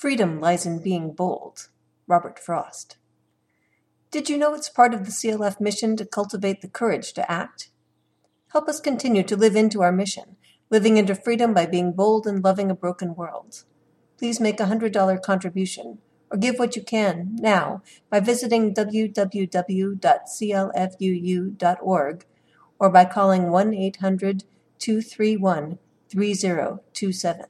Freedom lies in being bold. Robert Frost. Did you know it's part of the CLF mission to cultivate the courage to act? Help us continue to live into our mission, living into freedom by being bold and loving a broken world. Please make a $100 contribution or give what you can now by visiting www.clfuu.org or by calling 1 800 231 3027.